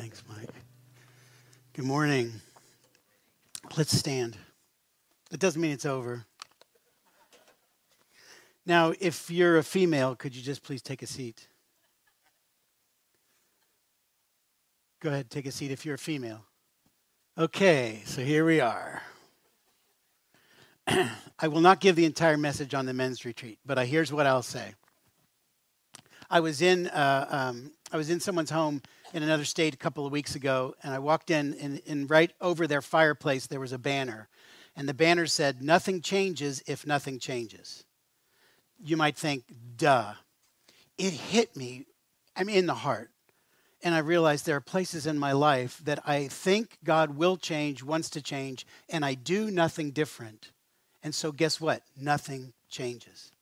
Thanks, Mike. Good morning. Let's stand. That doesn't mean it's over. Now, if you're a female, could you just please take a seat? Go ahead, take a seat if you're a female. Okay, so here we are. I will not give the entire message on the men's retreat, but here's what I'll say. I was in uh, um, I was in someone's home in another state a couple of weeks ago, and I walked in, and, and right over their fireplace there was a banner, and the banner said, "Nothing changes if nothing changes." You might think, "Duh." It hit me. I'm in the heart and I realized there are places in my life that I think God will change, wants to change, and I do nothing different. And so, guess what? Nothing changes.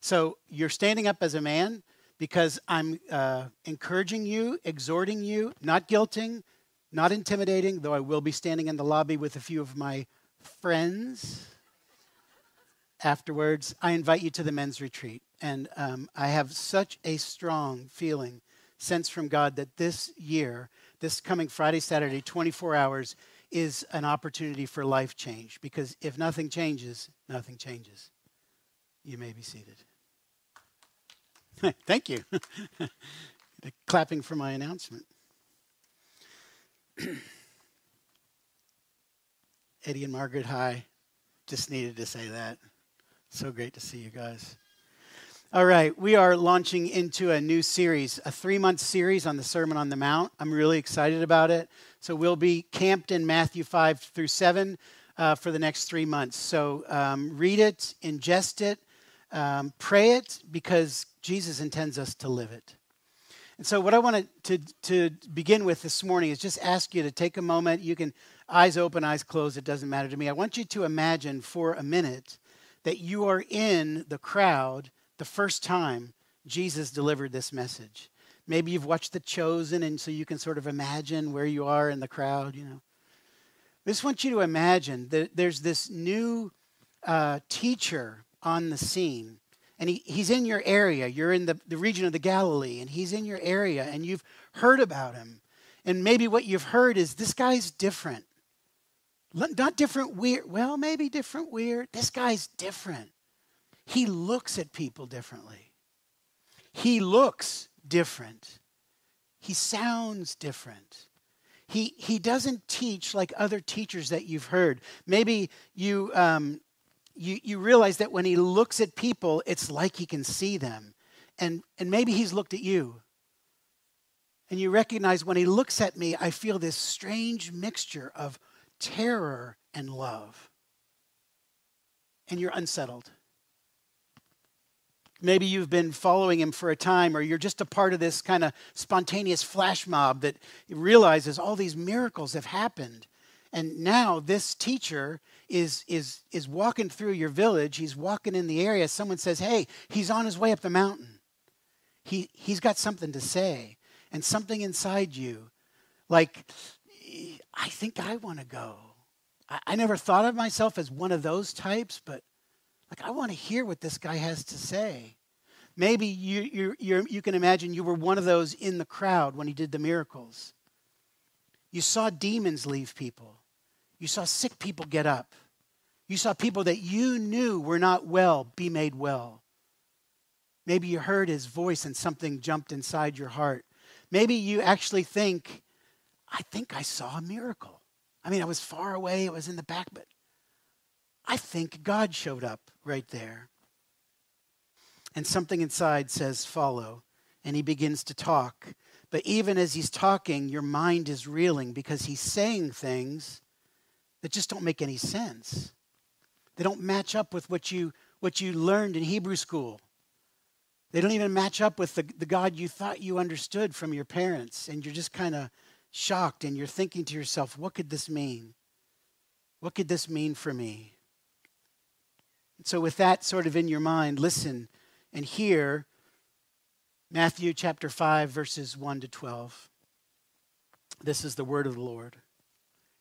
So, you're standing up as a man because I'm uh, encouraging you, exhorting you, not guilting, not intimidating, though I will be standing in the lobby with a few of my friends afterwards. I invite you to the men's retreat. And um, I have such a strong feeling sense from God that this year, this coming Friday, Saturday, 24 hours, is an opportunity for life change. Because if nothing changes, nothing changes. You may be seated. Thank you. Clapping for my announcement. Eddie and Margaret, hi. Just needed to say that. So great to see you guys. All right, we are launching into a new series, a three month series on the Sermon on the Mount. I'm really excited about it. So we'll be camped in Matthew 5 through 7 uh, for the next three months. So um, read it, ingest it, um, pray it, because Jesus intends us to live it. And so, what I wanted to, to begin with this morning is just ask you to take a moment. You can, eyes open, eyes closed, it doesn't matter to me. I want you to imagine for a minute that you are in the crowd the first time Jesus delivered this message. Maybe you've watched The Chosen, and so you can sort of imagine where you are in the crowd, you know. I just want you to imagine that there's this new uh, teacher on the scene, and he, he's in your area. You're in the, the region of the Galilee, and he's in your area, and you've heard about him. And maybe what you've heard is this guy's different. Not different weird. Well, maybe different weird. This guy's different. He looks at people differently. He looks different. He sounds different. He, he doesn't teach like other teachers that you've heard. Maybe you, um, you, you realize that when he looks at people, it's like he can see them. And, and maybe he's looked at you. And you recognize when he looks at me, I feel this strange mixture of terror and love. And you're unsettled. Maybe you've been following him for a time, or you're just a part of this kind of spontaneous flash mob that realizes all these miracles have happened. And now this teacher is, is, is walking through your village. He's walking in the area. Someone says, Hey, he's on his way up the mountain. He, he's got something to say. And something inside you, like, I think I want to go. I, I never thought of myself as one of those types, but like, I want to hear what this guy has to say. Maybe you, you, you you can imagine you were one of those in the crowd when he did the miracles. You saw demons leave people, you saw sick people get up, you saw people that you knew were not well be made well. Maybe you heard his voice and something jumped inside your heart. Maybe you actually think, I think I saw a miracle. I mean, I was far away, it was in the back, but I think God showed up right there. And something inside says, Follow. And he begins to talk. But even as he's talking, your mind is reeling because he's saying things that just don't make any sense. They don't match up with what you, what you learned in Hebrew school. They don't even match up with the, the God you thought you understood from your parents. And you're just kind of shocked and you're thinking to yourself, what could this mean? What could this mean for me? So, with that sort of in your mind, listen and hear Matthew chapter 5, verses 1 to 12. This is the word of the Lord.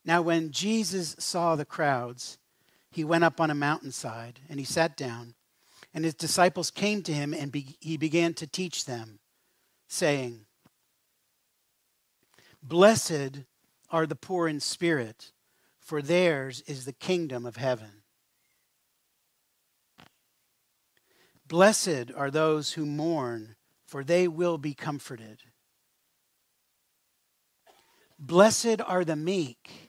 Now, when Jesus saw the crowds, he went up on a mountainside and he sat down. And his disciples came to him and be, he began to teach them, saying, Blessed are the poor in spirit, for theirs is the kingdom of heaven. Blessed are those who mourn, for they will be comforted. Blessed are the meek,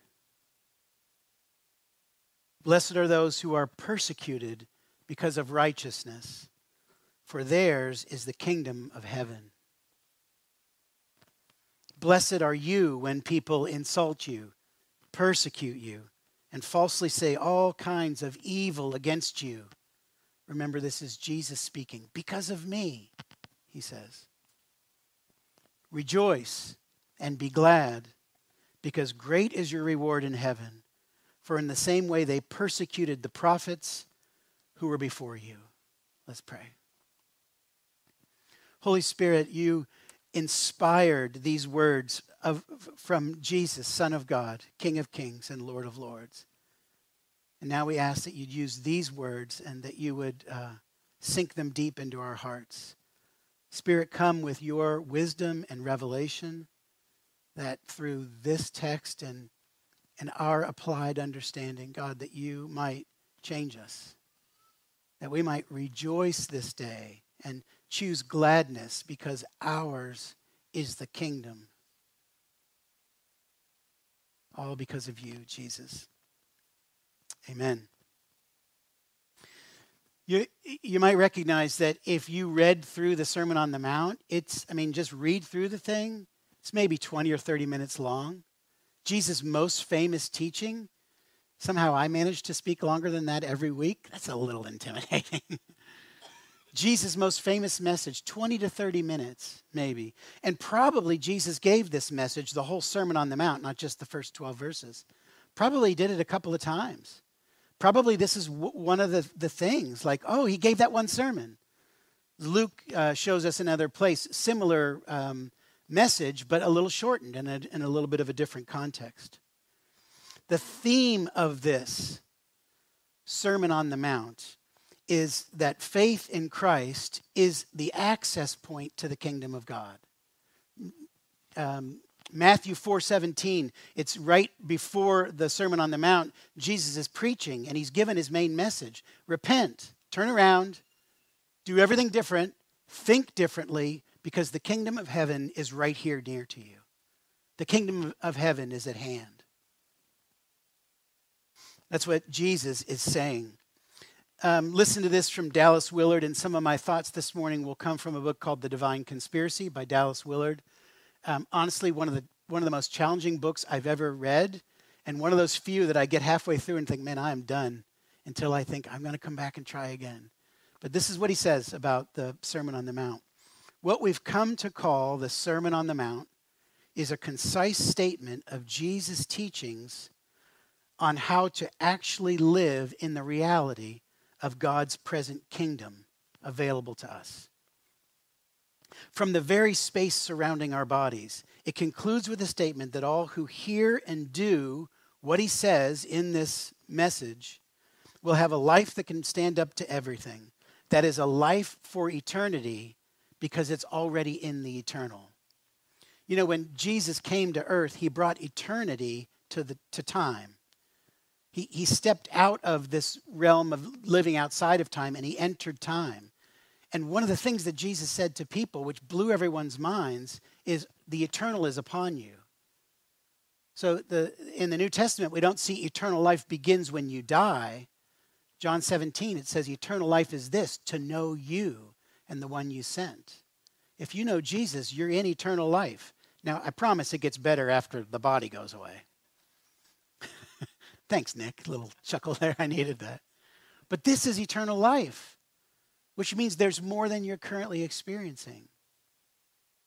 Blessed are those who are persecuted because of righteousness, for theirs is the kingdom of heaven. Blessed are you when people insult you, persecute you, and falsely say all kinds of evil against you. Remember, this is Jesus speaking. Because of me, he says. Rejoice and be glad, because great is your reward in heaven. For in the same way they persecuted the prophets who were before you. Let's pray. Holy Spirit, you inspired these words of, from Jesus, Son of God, King of Kings and Lord of Lords. And now we ask that you'd use these words and that you would uh, sink them deep into our hearts. Spirit, come with your wisdom and revelation that through this text and, and our applied understanding, God, that you might change us, that we might rejoice this day and choose gladness because ours is the kingdom. All because of you, Jesus. Amen. You, you might recognize that if you read through the Sermon on the Mount, it's, I mean, just read through the thing. It's maybe 20 or 30 minutes long. Jesus' most famous teaching. Somehow I manage to speak longer than that every week. That's a little intimidating. Jesus' most famous message, 20 to 30 minutes, maybe. And probably Jesus gave this message, the whole Sermon on the Mount, not just the first 12 verses. Probably did it a couple of times. Probably this is w- one of the, the things, like, oh, he gave that one sermon. Luke uh, shows us another place, similar um, message, but a little shortened and a, in a little bit of a different context. The theme of this Sermon on the Mount is that faith in Christ is the access point to the kingdom of God. Um, Matthew 4:17, it's right before the Sermon on the Mount. Jesus is preaching and he's given his main message. Repent, turn around, do everything different, think differently because the kingdom of heaven is right here near to you. The kingdom of heaven is at hand. That's what Jesus is saying. Um, listen to this from Dallas Willard, and some of my thoughts this morning will come from a book called The Divine Conspiracy by Dallas Willard. Um, honestly, one of the one of the most challenging books I've ever read, and one of those few that I get halfway through and think, "Man, I am done," until I think I'm going to come back and try again. But this is what he says about the Sermon on the Mount. What we've come to call the Sermon on the Mount is a concise statement of Jesus' teachings on how to actually live in the reality of God's present kingdom available to us. From the very space surrounding our bodies, it concludes with a statement that all who hear and do what he says in this message will have a life that can stand up to everything. That is a life for eternity because it's already in the eternal. You know, when Jesus came to earth, he brought eternity to, the, to time. He, he stepped out of this realm of living outside of time and he entered time. And one of the things that Jesus said to people, which blew everyone's minds, is the eternal is upon you. So the, in the New Testament, we don't see eternal life begins when you die. John 17, it says eternal life is this to know you and the one you sent. If you know Jesus, you're in eternal life. Now, I promise it gets better after the body goes away. Thanks, Nick. A little chuckle there. I needed that. But this is eternal life, which means there's more than you're currently experiencing.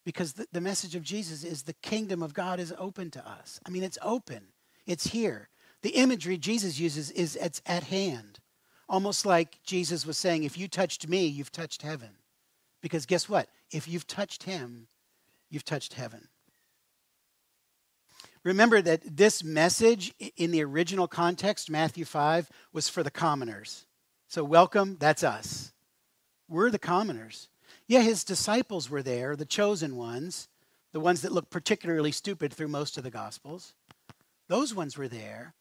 Because the, the message of Jesus is the kingdom of God is open to us. I mean, it's open, it's here. The imagery Jesus uses is it's at hand. Almost like Jesus was saying, if you touched me, you've touched heaven. Because guess what? If you've touched him, you've touched heaven. Remember that this message in the original context, Matthew 5, was for the commoners. So, welcome, that's us. We're the commoners. Yeah, his disciples were there, the chosen ones, the ones that look particularly stupid through most of the Gospels. Those ones were there.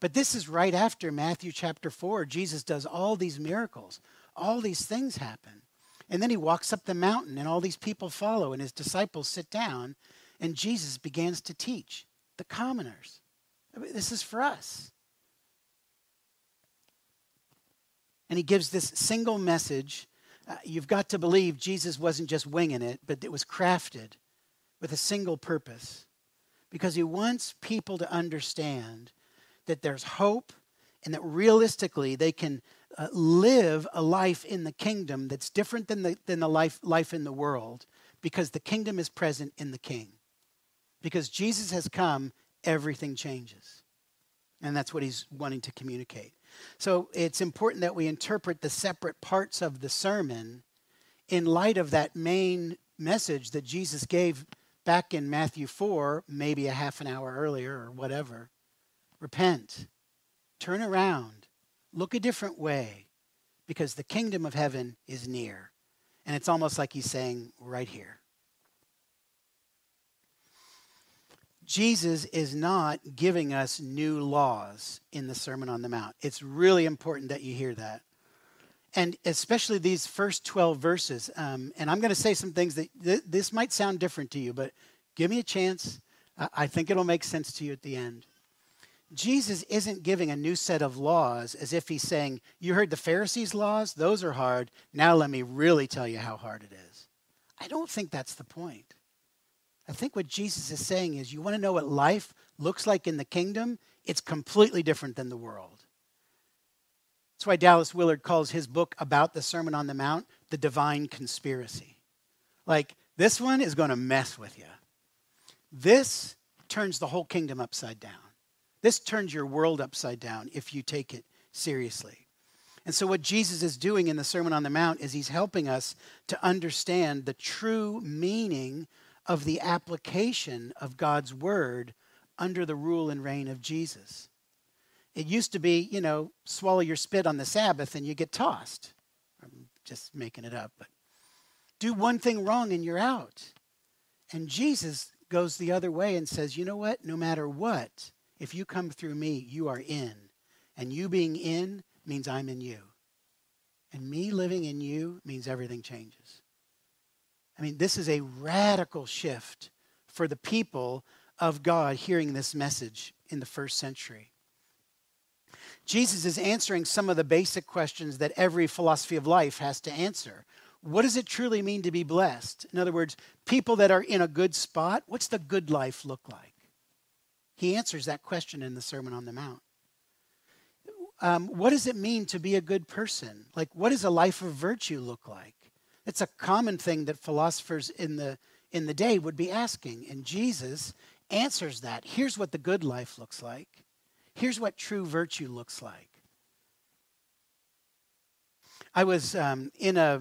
But this is right after Matthew chapter 4. Jesus does all these miracles, all these things happen. And then he walks up the mountain, and all these people follow, and his disciples sit down, and Jesus begins to teach the commoners. This is for us. And he gives this single message. Uh, you've got to believe Jesus wasn't just winging it, but it was crafted with a single purpose. Because he wants people to understand that there's hope and that realistically they can uh, live a life in the kingdom that's different than the, than the life, life in the world because the kingdom is present in the king. Because Jesus has come, everything changes. And that's what he's wanting to communicate. So it's important that we interpret the separate parts of the sermon in light of that main message that Jesus gave back in Matthew 4, maybe a half an hour earlier or whatever. Repent. Turn around. Look a different way because the kingdom of heaven is near. And it's almost like he's saying, right here. Jesus is not giving us new laws in the Sermon on the Mount. It's really important that you hear that. And especially these first 12 verses. Um, and I'm going to say some things that th- this might sound different to you, but give me a chance. I think it'll make sense to you at the end. Jesus isn't giving a new set of laws as if he's saying, You heard the Pharisees' laws? Those are hard. Now let me really tell you how hard it is. I don't think that's the point. I think what Jesus is saying is, You want to know what life looks like in the kingdom? It's completely different than the world. That's why Dallas Willard calls his book about the Sermon on the Mount the divine conspiracy. Like, this one is going to mess with you. This turns the whole kingdom upside down. This turns your world upside down if you take it seriously. And so, what Jesus is doing in the Sermon on the Mount is he's helping us to understand the true meaning of the application of God's word under the rule and reign of Jesus. It used to be, you know, swallow your spit on the Sabbath and you get tossed. I'm just making it up, but do one thing wrong and you're out. And Jesus goes the other way and says, you know what? No matter what, if you come through me, you are in. And you being in means I'm in you. And me living in you means everything changes. I mean, this is a radical shift for the people of God hearing this message in the first century. Jesus is answering some of the basic questions that every philosophy of life has to answer. What does it truly mean to be blessed? In other words, people that are in a good spot, what's the good life look like? He answers that question in the Sermon on the Mount. Um, what does it mean to be a good person? Like, what does a life of virtue look like? It's a common thing that philosophers in the in the day would be asking, and Jesus answers that. Here's what the good life looks like. Here's what true virtue looks like. I was um, in a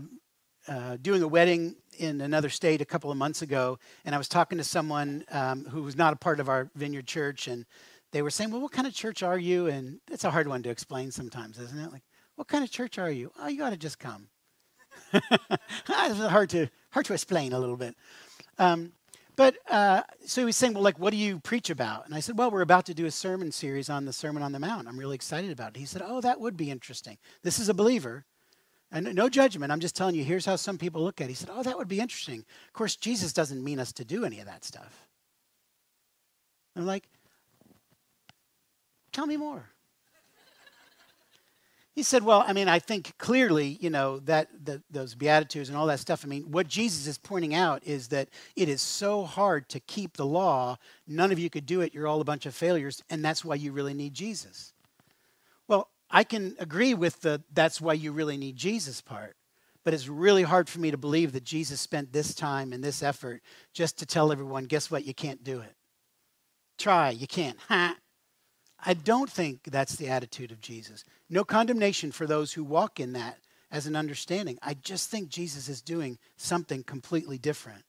uh, doing a wedding in another state a couple of months ago, and I was talking to someone um, who was not a part of our vineyard church, and they were saying, "Well, what kind of church are you?" And it's a hard one to explain sometimes, isn't it? Like, what kind of church are you? Oh, you ought to just come. it's hard to hard to explain a little bit. Um, but uh, so he was saying, well, like, what do you preach about? And I said, well, we're about to do a sermon series on the Sermon on the Mount. I'm really excited about it. He said, oh, that would be interesting. This is a believer. And no judgment. I'm just telling you, here's how some people look at it. He said, Oh, that would be interesting. Of course, Jesus doesn't mean us to do any of that stuff. I'm like, Tell me more. He said, Well, I mean, I think clearly, you know, that the, those Beatitudes and all that stuff. I mean, what Jesus is pointing out is that it is so hard to keep the law. None of you could do it. You're all a bunch of failures. And that's why you really need Jesus. I can agree with the that's why you really need Jesus part. but it's really hard for me to believe that Jesus spent this time and this effort just to tell everyone, guess what? You can't do it. Try, you can't. Ha. I don't think that's the attitude of Jesus. No condemnation for those who walk in that as an understanding. I just think Jesus is doing something completely different.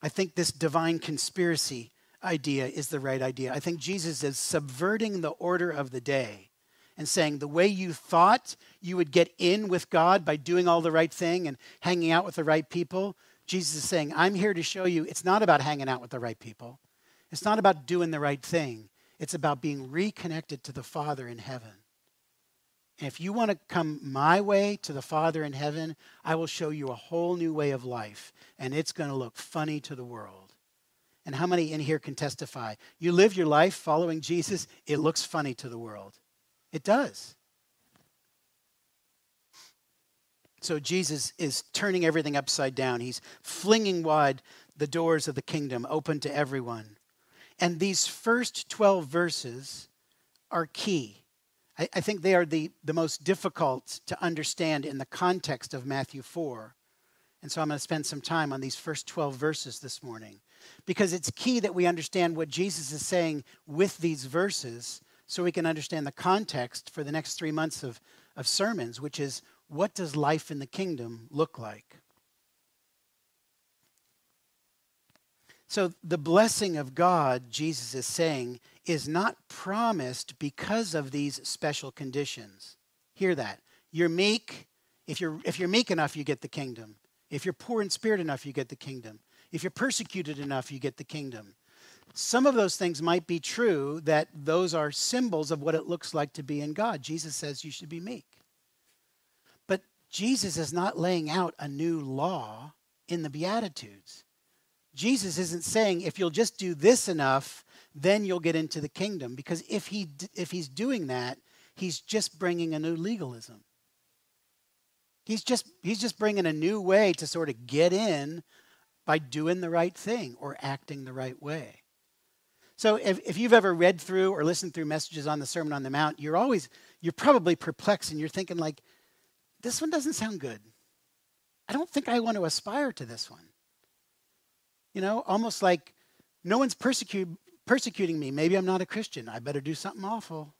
I think this divine conspiracy idea is the right idea. I think Jesus is subverting the order of the day and saying the way you thought you would get in with God by doing all the right thing and hanging out with the right people, Jesus is saying, I'm here to show you it's not about hanging out with the right people. It's not about doing the right thing. It's about being reconnected to the Father in heaven. And if you want to come my way to the Father in heaven, I will show you a whole new way of life, and it's going to look funny to the world. And how many in here can testify? You live your life following Jesus, it looks funny to the world. It does. So Jesus is turning everything upside down. He's flinging wide the doors of the kingdom, open to everyone. And these first 12 verses are key. I, I, think they are the, the most difficult to understand in the context of Matthew 4. And so I'm going to spend some time on these first 12 verses this morning because it's key that we understand what Jesus is saying with these verses so we can understand the context for the next three months of, of sermons, which is what does life in the kingdom look like? So, the blessing of God, Jesus is saying, is not promised because of these special conditions. Hear that. You're meek. If you're, if you're meek enough, you get the kingdom. If you're poor in spirit enough, you get the kingdom. If you're persecuted enough, you get the kingdom. Some of those things might be true, that those are symbols of what it looks like to be in God. Jesus says you should be meek. But Jesus is not laying out a new law in the Beatitudes. Jesus isn't saying if you'll just do this enough, then you'll get into the kingdom. Because if, he, if he's doing that, he's just bringing a new legalism. He's just, he's just bringing a new way to sort of get in by doing the right thing or acting the right way. So if, if you've ever read through or listened through messages on the Sermon on the Mount, you're always, you're probably perplexed and you're thinking like, this one doesn't sound good. I don't think I want to aspire to this one. You know, almost like no one's persecute, persecuting me. Maybe I'm not a Christian. I better do something awful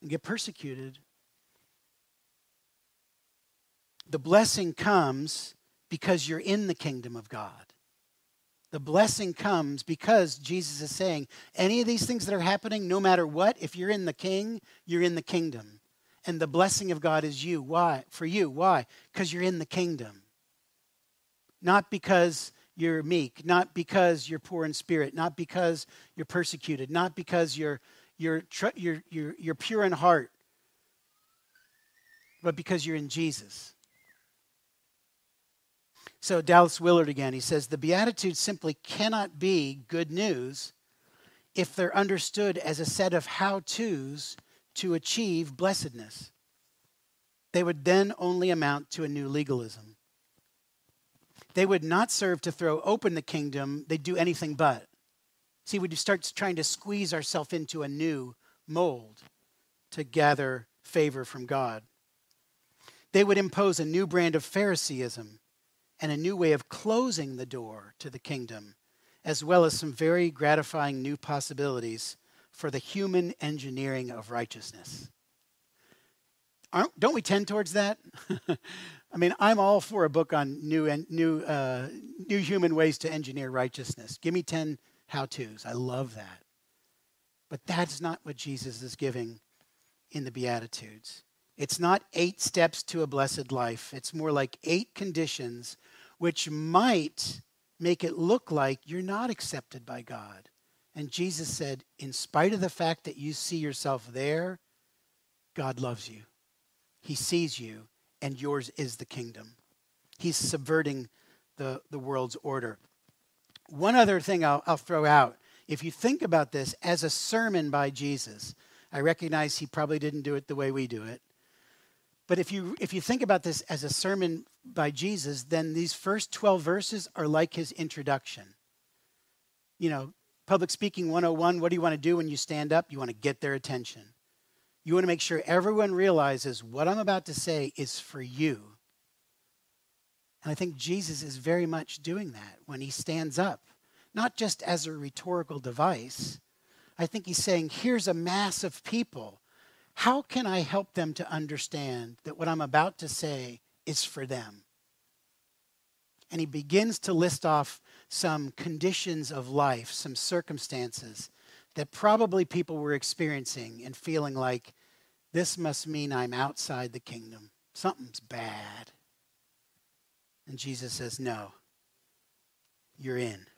and get persecuted. The blessing comes because you're in the kingdom of God. The blessing comes because Jesus is saying, any of these things that are happening, no matter what, if you're in the king, you're in the kingdom. And the blessing of God is you. Why? For you. Why? Because you're in the kingdom. Not because you're meek, not because you're poor in spirit, not because you're persecuted, not because you're, you're, you're, you're, you're pure in heart, but because you're in Jesus. So, Dallas Willard again, he says the Beatitudes simply cannot be good news if they're understood as a set of how to's to achieve blessedness. They would then only amount to a new legalism. They would not serve to throw open the kingdom, they'd do anything but. See, we start trying to squeeze ourselves into a new mold to gather favor from God. They would impose a new brand of Phariseeism and a new way of closing the door to the kingdom, as well as some very gratifying new possibilities for the human engineering of righteousness. Aren't, don't we tend towards that? I mean, I'm all for a book on new and new uh, new human ways to engineer righteousness. Give me ten how tos. I love that. But that's not what Jesus is giving in the Beatitudes. It's not eight steps to a blessed life. It's more like eight conditions which might make it look like you're not accepted by God. And Jesus said, in spite of the fact that you see yourself there, God loves you. He sees you, and yours is the kingdom. He's subverting the, the world's order. One other thing I'll, I'll throw out if you think about this as a sermon by Jesus, I recognize he probably didn't do it the way we do it. But if you if you think about this as a sermon by Jesus, then these first 12 verses are like his introduction. You know, public speaking 101, what do you want to do when you stand up? You want to get their attention. You want to make sure everyone realizes what I'm about to say is for you. And I think Jesus is very much doing that when he stands up, not just as a rhetorical device. I think he's saying, here's a mass of people. How can I help them to understand that what I'm about to say is for them? And he begins to list off some conditions of life, some circumstances that probably people were experiencing and feeling like this must mean I'm outside the kingdom. Something's bad. And Jesus says, No, you're in.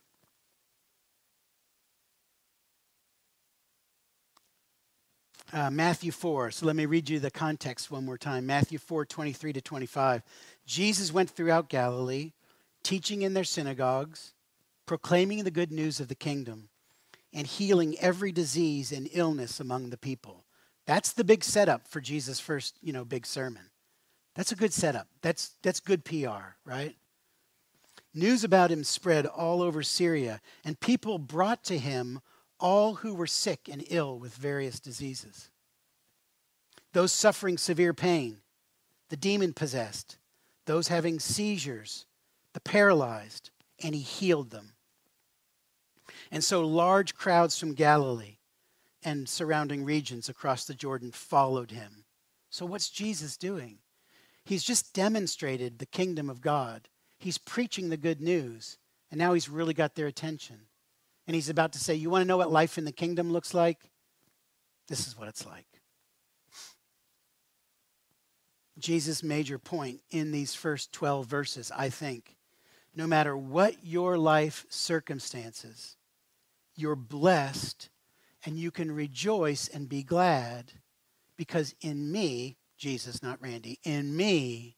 Uh, Matthew 4. So let me read you the context one more time. Matthew 4, 23 to 25. Jesus went throughout Galilee, teaching in their synagogues, proclaiming the good news of the kingdom, and healing every disease and illness among the people. That's the big setup for Jesus' first, you know, big sermon. That's a good setup. That's that's good PR, right? News about him spread all over Syria, and people brought to him all who were sick and ill with various diseases. Those suffering severe pain, the demon possessed, those having seizures, the paralyzed, and he healed them. And so large crowds from Galilee and surrounding regions across the Jordan followed him. So, what's Jesus doing? He's just demonstrated the kingdom of God. He's preaching the good news, and now he's really got their attention. And he's about to say, You want to know what life in the kingdom looks like? This is what it's like. Jesus' major point in these first 12 verses, I think, no matter what your life circumstances, you're blessed and you can rejoice and be glad because in me, Jesus, not Randy, in me,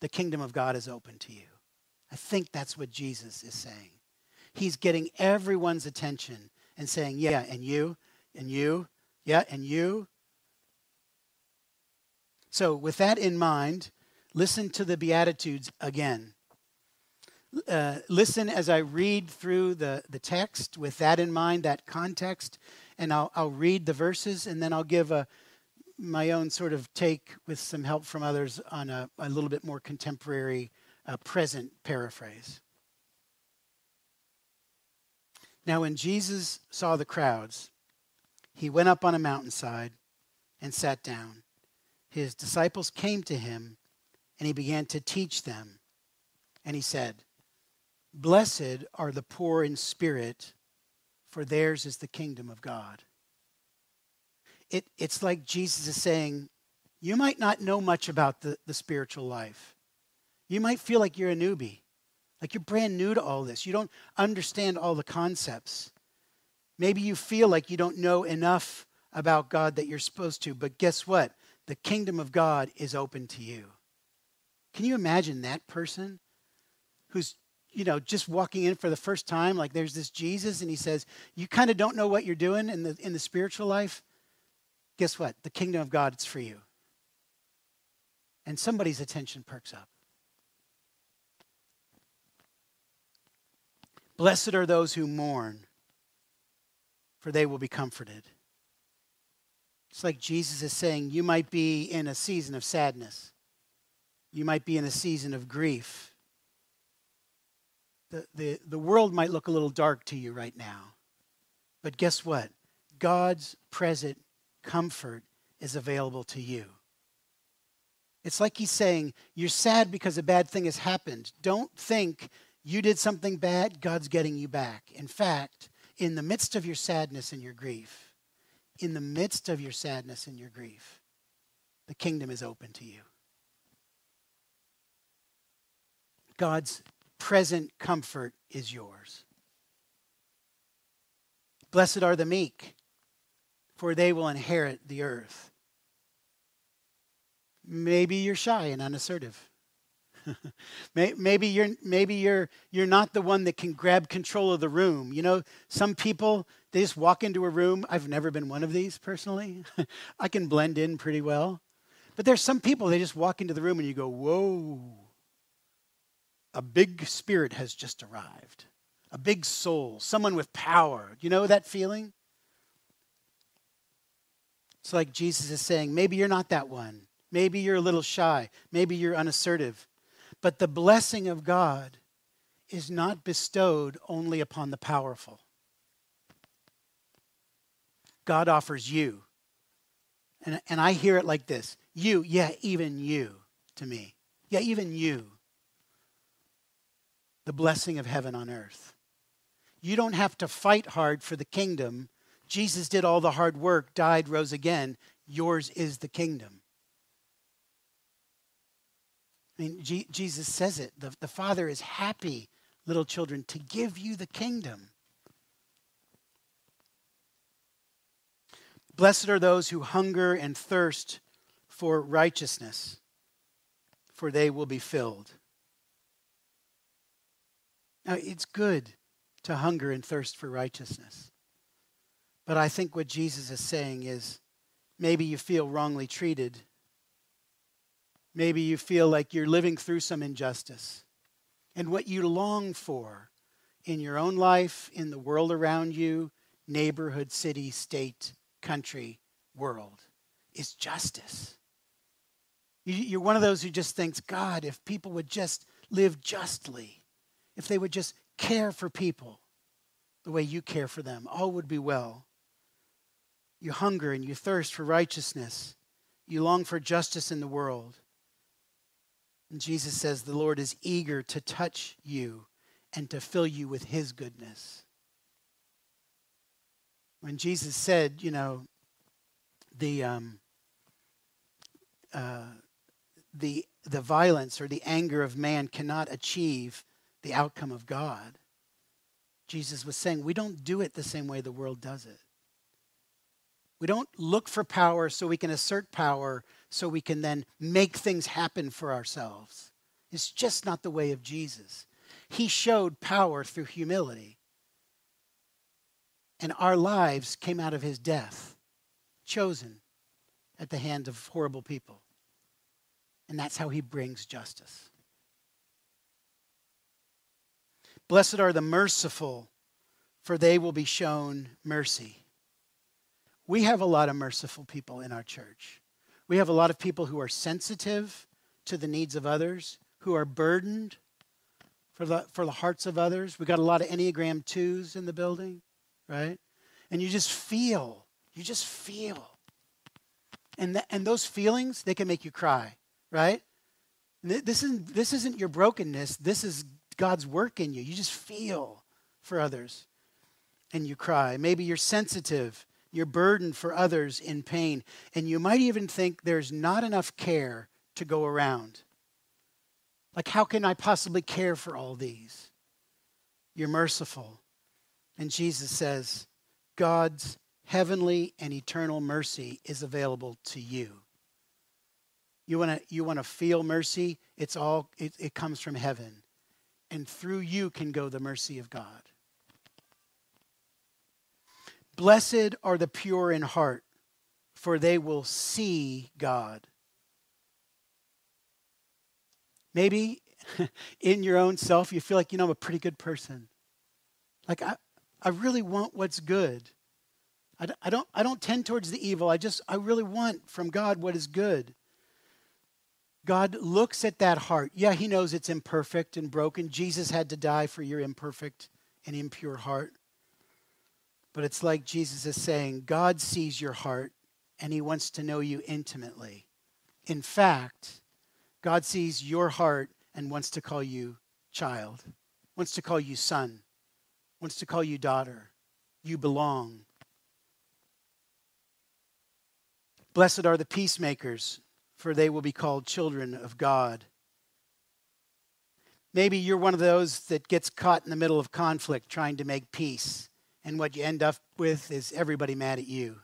the kingdom of God is open to you. I think that's what Jesus is saying. He's getting everyone's attention and saying, Yeah, and you, and you, yeah, and you. So, with that in mind, listen to the Beatitudes again. Uh, listen as I read through the, the text with that in mind, that context, and I'll, I'll read the verses and then I'll give a, my own sort of take with some help from others on a, a little bit more contemporary, uh, present paraphrase. Now, when Jesus saw the crowds, he went up on a mountainside and sat down. His disciples came to him, and he began to teach them. And he said, Blessed are the poor in spirit, for theirs is the kingdom of God. It, it's like Jesus is saying, You might not know much about the, the spiritual life. You might feel like you're a newbie, like you're brand new to all this. You don't understand all the concepts. Maybe you feel like you don't know enough about God that you're supposed to, but guess what? The kingdom of God is open to you. Can you imagine that person who's you know, just walking in for the first time, like there's this Jesus, and he says, You kind of don't know what you're doing in the, in the spiritual life. Guess what? The kingdom of God, it's for you. And somebody's attention perks up. Blessed are those who mourn, for they will be comforted. It's like Jesus is saying, You might be in a season of sadness, you might be in a season of grief the, the, the world might look a little dark to you right now. But guess what? God's present comfort is available to you. It's like he's saying, You're sad because a bad thing has happened. Don't think you did something bad, God's getting you back. In fact, in the midst of your sadness and your grief, in the midst of your sadness and your grief, the kingdom is open to you. God's present comfort is yours. Blessed are the meek, for they will inherit the earth. Maybe you're shy and unassertive. maybe you're maybe you're you're not the one that can grab control of the room. You know, some people they just walk into a room. I've never been one of these personally. I can blend in pretty well. But there's some people they just walk into the room and you go, "Whoa." a big spirit has just arrived, a big soul, someone with power. You know that feeling? It's like Jesus is saying, maybe you're not that one. Maybe you're a little shy. Maybe you're unassertive. But the blessing of God is not bestowed only upon the powerful. God offers you. And, and I hear it like this you, yeah, even you to me. Yeah, even you. The blessing of heaven on earth. You don't have to fight hard for the kingdom. Jesus did all the hard work, died, rose again. Yours is the kingdom. I mean, G- Jesus says it. The, the Father is happy, little children, to give you the kingdom. Blessed are those who hunger and thirst for righteousness, for they will be filled. Now, it's good to hunger and thirst for righteousness. But I think what Jesus is saying is maybe you feel wrongly treated. Maybe you feel like you're living through some injustice. And what you long for in your own life, in the world around you, neighborhood, city, state, country, world, is justice. You're one of those who just thinks, God, if people would just live justly, if they would just care for people the way you care for them, all would be well. You hunger and you thirst for righteousness. You long for justice in the world. And Jesus says the Lord is eager to touch you and to fill you with his goodness. When Jesus said, you know, the, um, uh, the, the violence or the anger of man cannot achieve the outcome of God, Jesus was saying we don't do it the same way the world does it. We don't look for power so we can assert power so we can then make things happen for ourselves. It's just not the way of Jesus. He showed power through humility. And our lives came out of his death, chosen at the hands of horrible people. And that's how he brings justice. Blessed are the merciful, for they will be shown mercy. We have a lot of merciful people in our church. We have a lot of people who are sensitive to the needs of others, who are burdened for the, for the hearts of others. We got a lot of Enneagram 2s in the building, right? And you just feel, you just feel. And, th- and those feelings, they can make you cry, right? This isn't, this isn't your brokenness. This is God's work in you. You just feel for others and you cry. Maybe you're sensitive, you're burdened for others in pain, and you might even think there's not enough care to go around. Like, how can I possibly care for all these? You're merciful. And Jesus says, God's heavenly and eternal mercy is available to you. You want to you want to feel mercy? It's all it, it comes from heaven and through you can go the mercy of God. Blessed are the pure in heart, for they will see God. Maybe in your own self, you feel like, you know, I'm a pretty good person. Like, I, I really want what's good. I, I, don't, I don't tend towards the evil. I just, I really want from God what is good. God looks at that heart. Yeah, he knows it's imperfect and broken. Jesus had to die for your imperfect and impure heart. But it's like Jesus is saying God sees your heart and he wants to know you intimately. In fact, God sees your heart and wants to call you child, wants to call you son, wants to call you daughter. You belong. Blessed are the peacemakers, for they will be called children of God. Maybe you're one of those that gets caught in the middle of conflict trying to make peace, and what you end up with is everybody mad at you.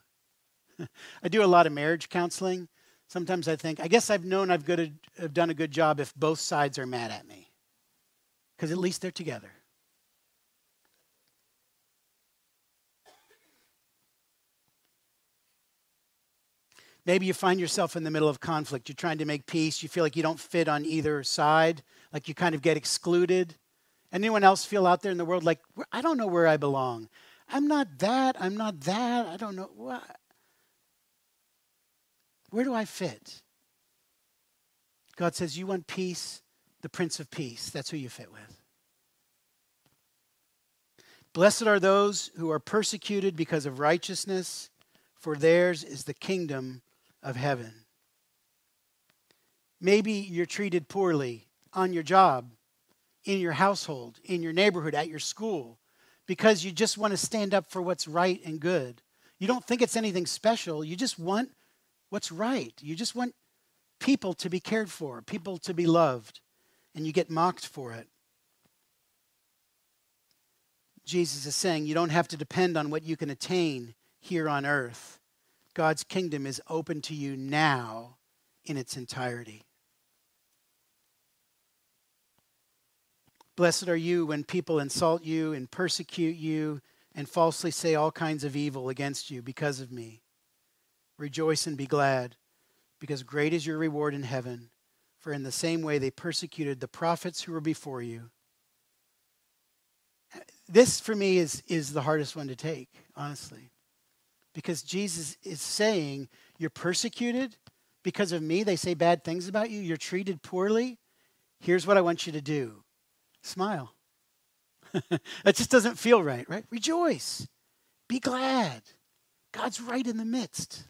I do a lot of marriage counseling. Sometimes I think, I guess I've known I've, good, I've done a good job if both sides are mad at me, because at least they're together. Maybe you find yourself in the middle of conflict. You're trying to make peace. You feel like you don't fit on either side, like you kind of get excluded. Anyone else feel out there in the world like, I don't know where I belong? I'm not that. I'm not that. I don't know what. Where do I fit? God says, You want peace? The Prince of Peace. That's who you fit with. Blessed are those who are persecuted because of righteousness, for theirs is the kingdom of heaven. Maybe you're treated poorly on your job, in your household, in your neighborhood, at your school, because you just want to stand up for what's right and good. You don't think it's anything special. You just want what's right. You just want people to be cared for, people to be loved, and you get mocked for it. Jesus is saying you don't have to depend on what you can attain here on earth. God's kingdom is open to you now in its entirety. Blessed are you when people insult you and persecute you and falsely say all kinds of evil against you because of me. Rejoice and be glad, because great is your reward in heaven. For in the same way they persecuted the prophets who were before you. This, for me, is, is the hardest one to take, honestly. Because Jesus is saying, You're persecuted because of me. They say bad things about you. You're treated poorly. Here's what I want you to do smile. that just doesn't feel right, right? Rejoice. Be glad. God's right in the midst.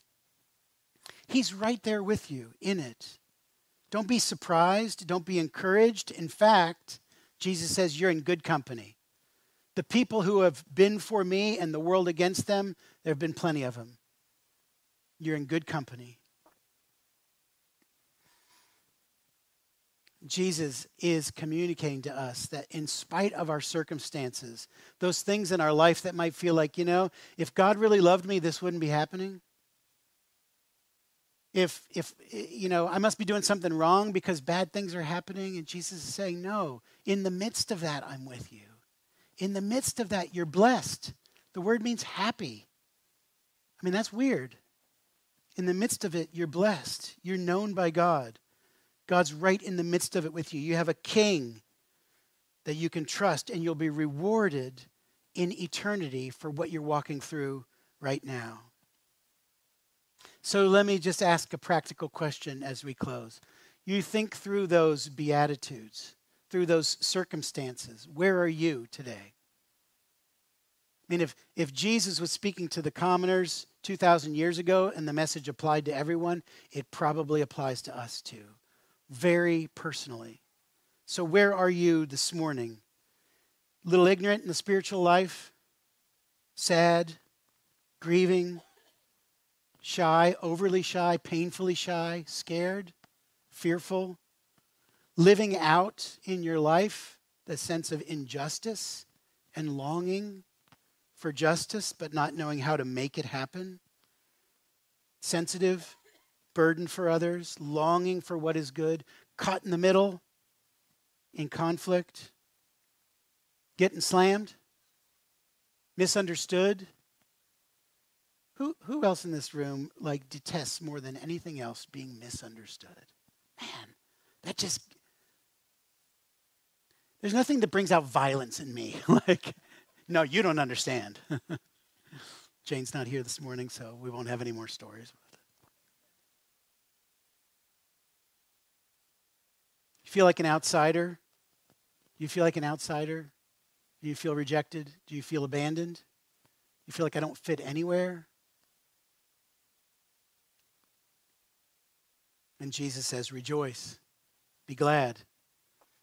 He's right there with you in it. Don't be surprised. Don't be encouraged. In fact, Jesus says you're in good company. The people who have been for me and the world against them, there have been plenty of them. You're in good company. Jesus is communicating to us that in spite of our circumstances, those things in our life that might feel like, you know, if God really loved me, this wouldn't be happening. If, if you know, I must be doing something wrong because bad things are happening. And Jesus is saying, no, in the midst of that, I'm with you. In the midst of that, you're blessed. The word means happy. I mean, that's weird. In the midst of it, you're blessed. You're known by God. God's right in the midst of it with you. You have a king that you can trust, and you'll be rewarded in eternity for what you're walking through right now. So let me just ask a practical question as we close. You think through those beatitudes, through those circumstances. Where are you today? I mean, if, if Jesus was speaking to the commoners 2,000 years ago and the message applied to everyone, it probably applies to us too very personally. So, where are you this morning? A little ignorant in the spiritual life? Sad? Grieving? Shy? Overly shy? Painfully shy? Scared? Fearful? Living out in your life the sense of injustice and longing for justice, but not knowing how to make it happen? Sensitive burden for others, longing for what is good, caught in the middle, in conflict, getting slammed, misunderstood. Who, who else in this room like detests more than anything else being misunderstood? Man, that just there's nothing that brings out violence in me. like, no, you don't understand. Jane's not here this morning, so we won't have any more stories. You feel like an outsider? You feel like an outsider? Do you feel rejected? Do you feel abandoned? You feel like I don't fit anywhere? And Jesus says, Rejoice, be glad.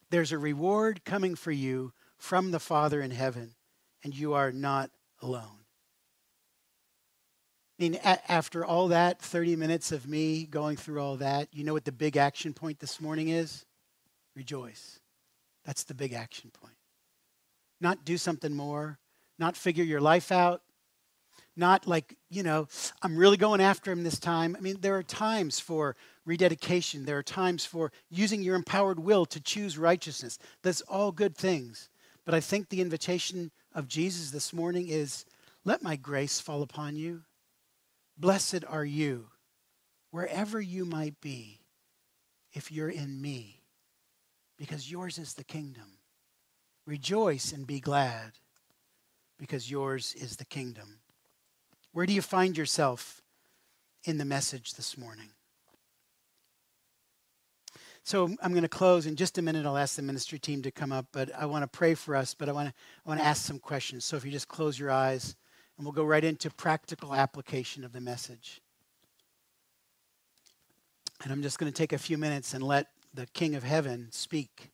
There's a reward coming for you from the Father in heaven, and you are not alone. I mean, a- after all that, 30 minutes of me going through all that, you know what the big action point this morning is? Rejoice. That's the big action point. Not do something more, not figure your life out, not like, you know, I'm really going after him this time. I mean, there are times for rededication, there are times for using your empowered will to choose righteousness. That's all good things. But I think the invitation of Jesus this morning is let my grace fall upon you. Blessed are you, wherever you might be, if you're in me because yours is the kingdom. Rejoice and be glad because yours is the kingdom. Where do you find yourself in the message this morning? So I'm going to close in just a minute. I'll ask the ministry team to come up, but I want to pray for us. But I want to I want to ask some questions. So if you just close your eyes, and we'll go right into practical application of the message. And I'm just going to take a few minutes and let the King of Heaven speak.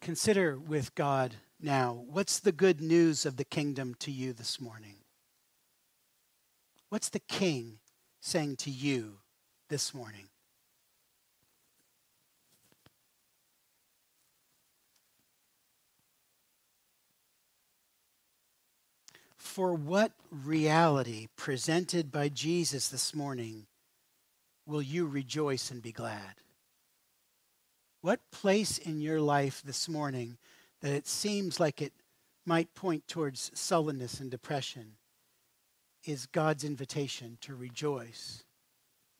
Consider with God now what's the good news of the kingdom to you this morning? What's the King saying to you this morning? For what reality presented by Jesus this morning will you rejoice and be glad? What place in your life this morning that it seems like it might point towards sullenness and depression is God's invitation to rejoice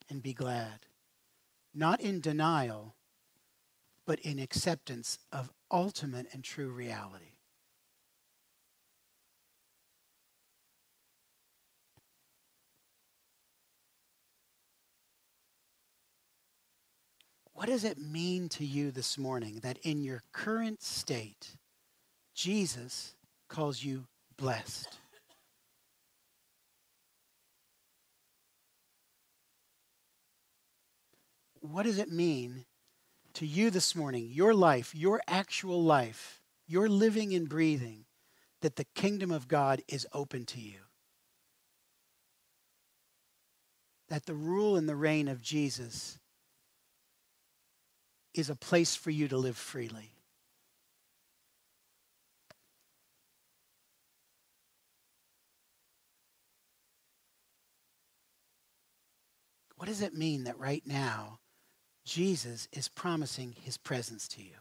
and be glad? Not in denial, but in acceptance of ultimate and true reality. What does it mean to you this morning that in your current state, Jesus calls you blessed? What does it mean to you this morning, your life, your actual life, your living and breathing, that the kingdom of God is open to you? That the rule and the reign of Jesus is a place for you to live freely. What does it mean that right now Jesus is promising his presence to you?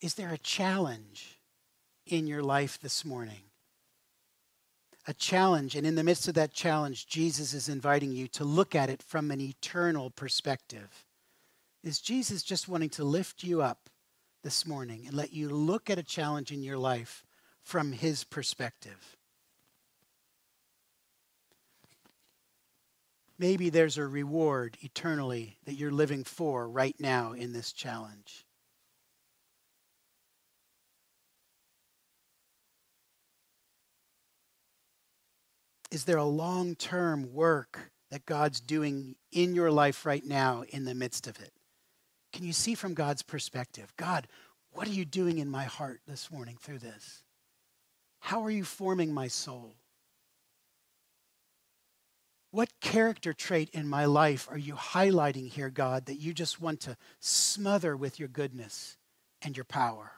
Is there a challenge in your life this morning? A challenge. And in the midst of that challenge, Jesus is inviting you to look at it from an eternal perspective. Is Jesus just wanting to lift you up this morning and let you look at a challenge in your life from his perspective? Maybe there's a reward eternally that you're living for right now in this challenge. Is there a long term work that God's doing in your life right now in the midst of it? Can you see from God's perspective? God, what are you doing in my heart this morning through this? How are you forming my soul? What character trait in my life are you highlighting here, God, that you just want to smother with your goodness and your power?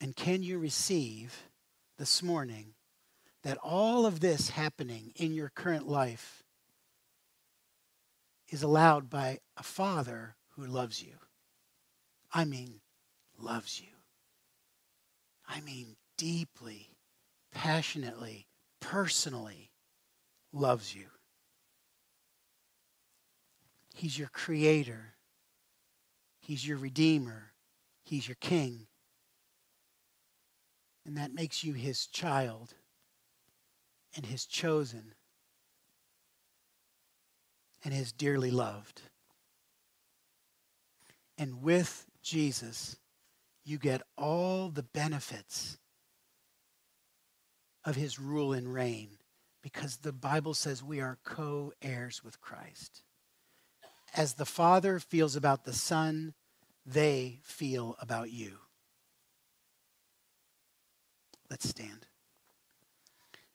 And can you receive this morning that all of this happening in your current life is allowed by a Father who loves you? I mean, loves you. I mean, deeply, passionately, personally loves you. He's your creator. He's your redeemer. He's your king and that makes you his child and his chosen and his dearly loved. And with Jesus, you get all the benefits of his rule and reign because the Bible says we are co heirs with Christ. As the Father feels about the Son, they feel about you. Let's stand.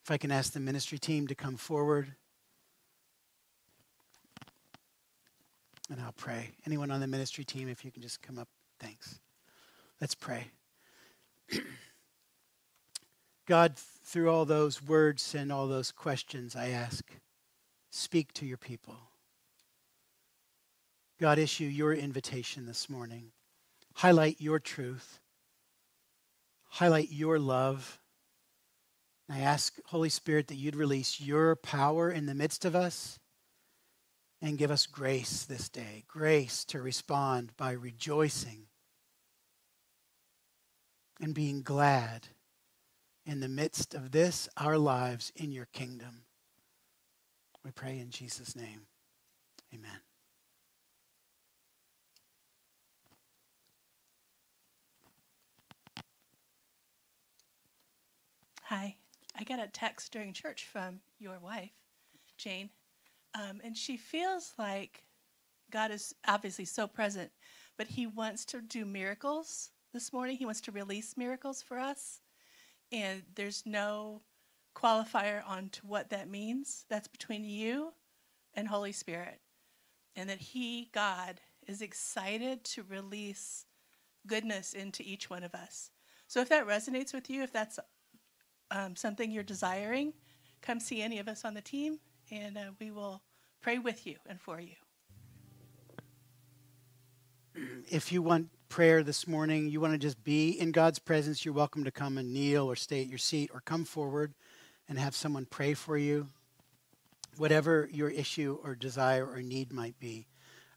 If I can ask the ministry team to come forward. And I'll pray. Anyone on the ministry team, if you can just come up, thanks. Let's pray. God, through all those words and all those questions, I ask, speak to your people. God, issue your invitation this morning. Highlight your truth highlight your love. I ask, Holy Spirit, that you'd release your power in the midst of us, And give us grace this day, grace to respond by rejoicing and being glad in the midst of this, our lives in your kingdom. We pray in Jesus' name. Amen. Hi. I got a text during church from your wife, Jane, um, and she feels like God is obviously so present, but He wants to do miracles this morning. He wants to release miracles for us, and there's no qualifier on to what that means. That's between you and Holy Spirit, and that He, God, is excited to release goodness into each one of us. So if that resonates with you, if that's um, something you're desiring, come see any of us on the team, and uh, we will pray with you and for you. If you want prayer this morning, you want to just be in God's presence, you're welcome to come and kneel or stay at your seat or come forward and have someone pray for you. Whatever your issue or desire or need might be.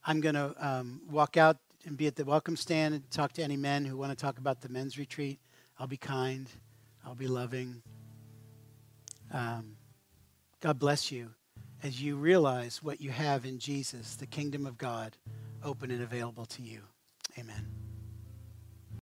I'm going to um, walk out and be at the welcome stand and talk to any men who want to talk about the men's retreat. I'll be kind. I'll be loving. Um, God bless you as you realize what you have in Jesus, the kingdom of God, open and available to you. Amen.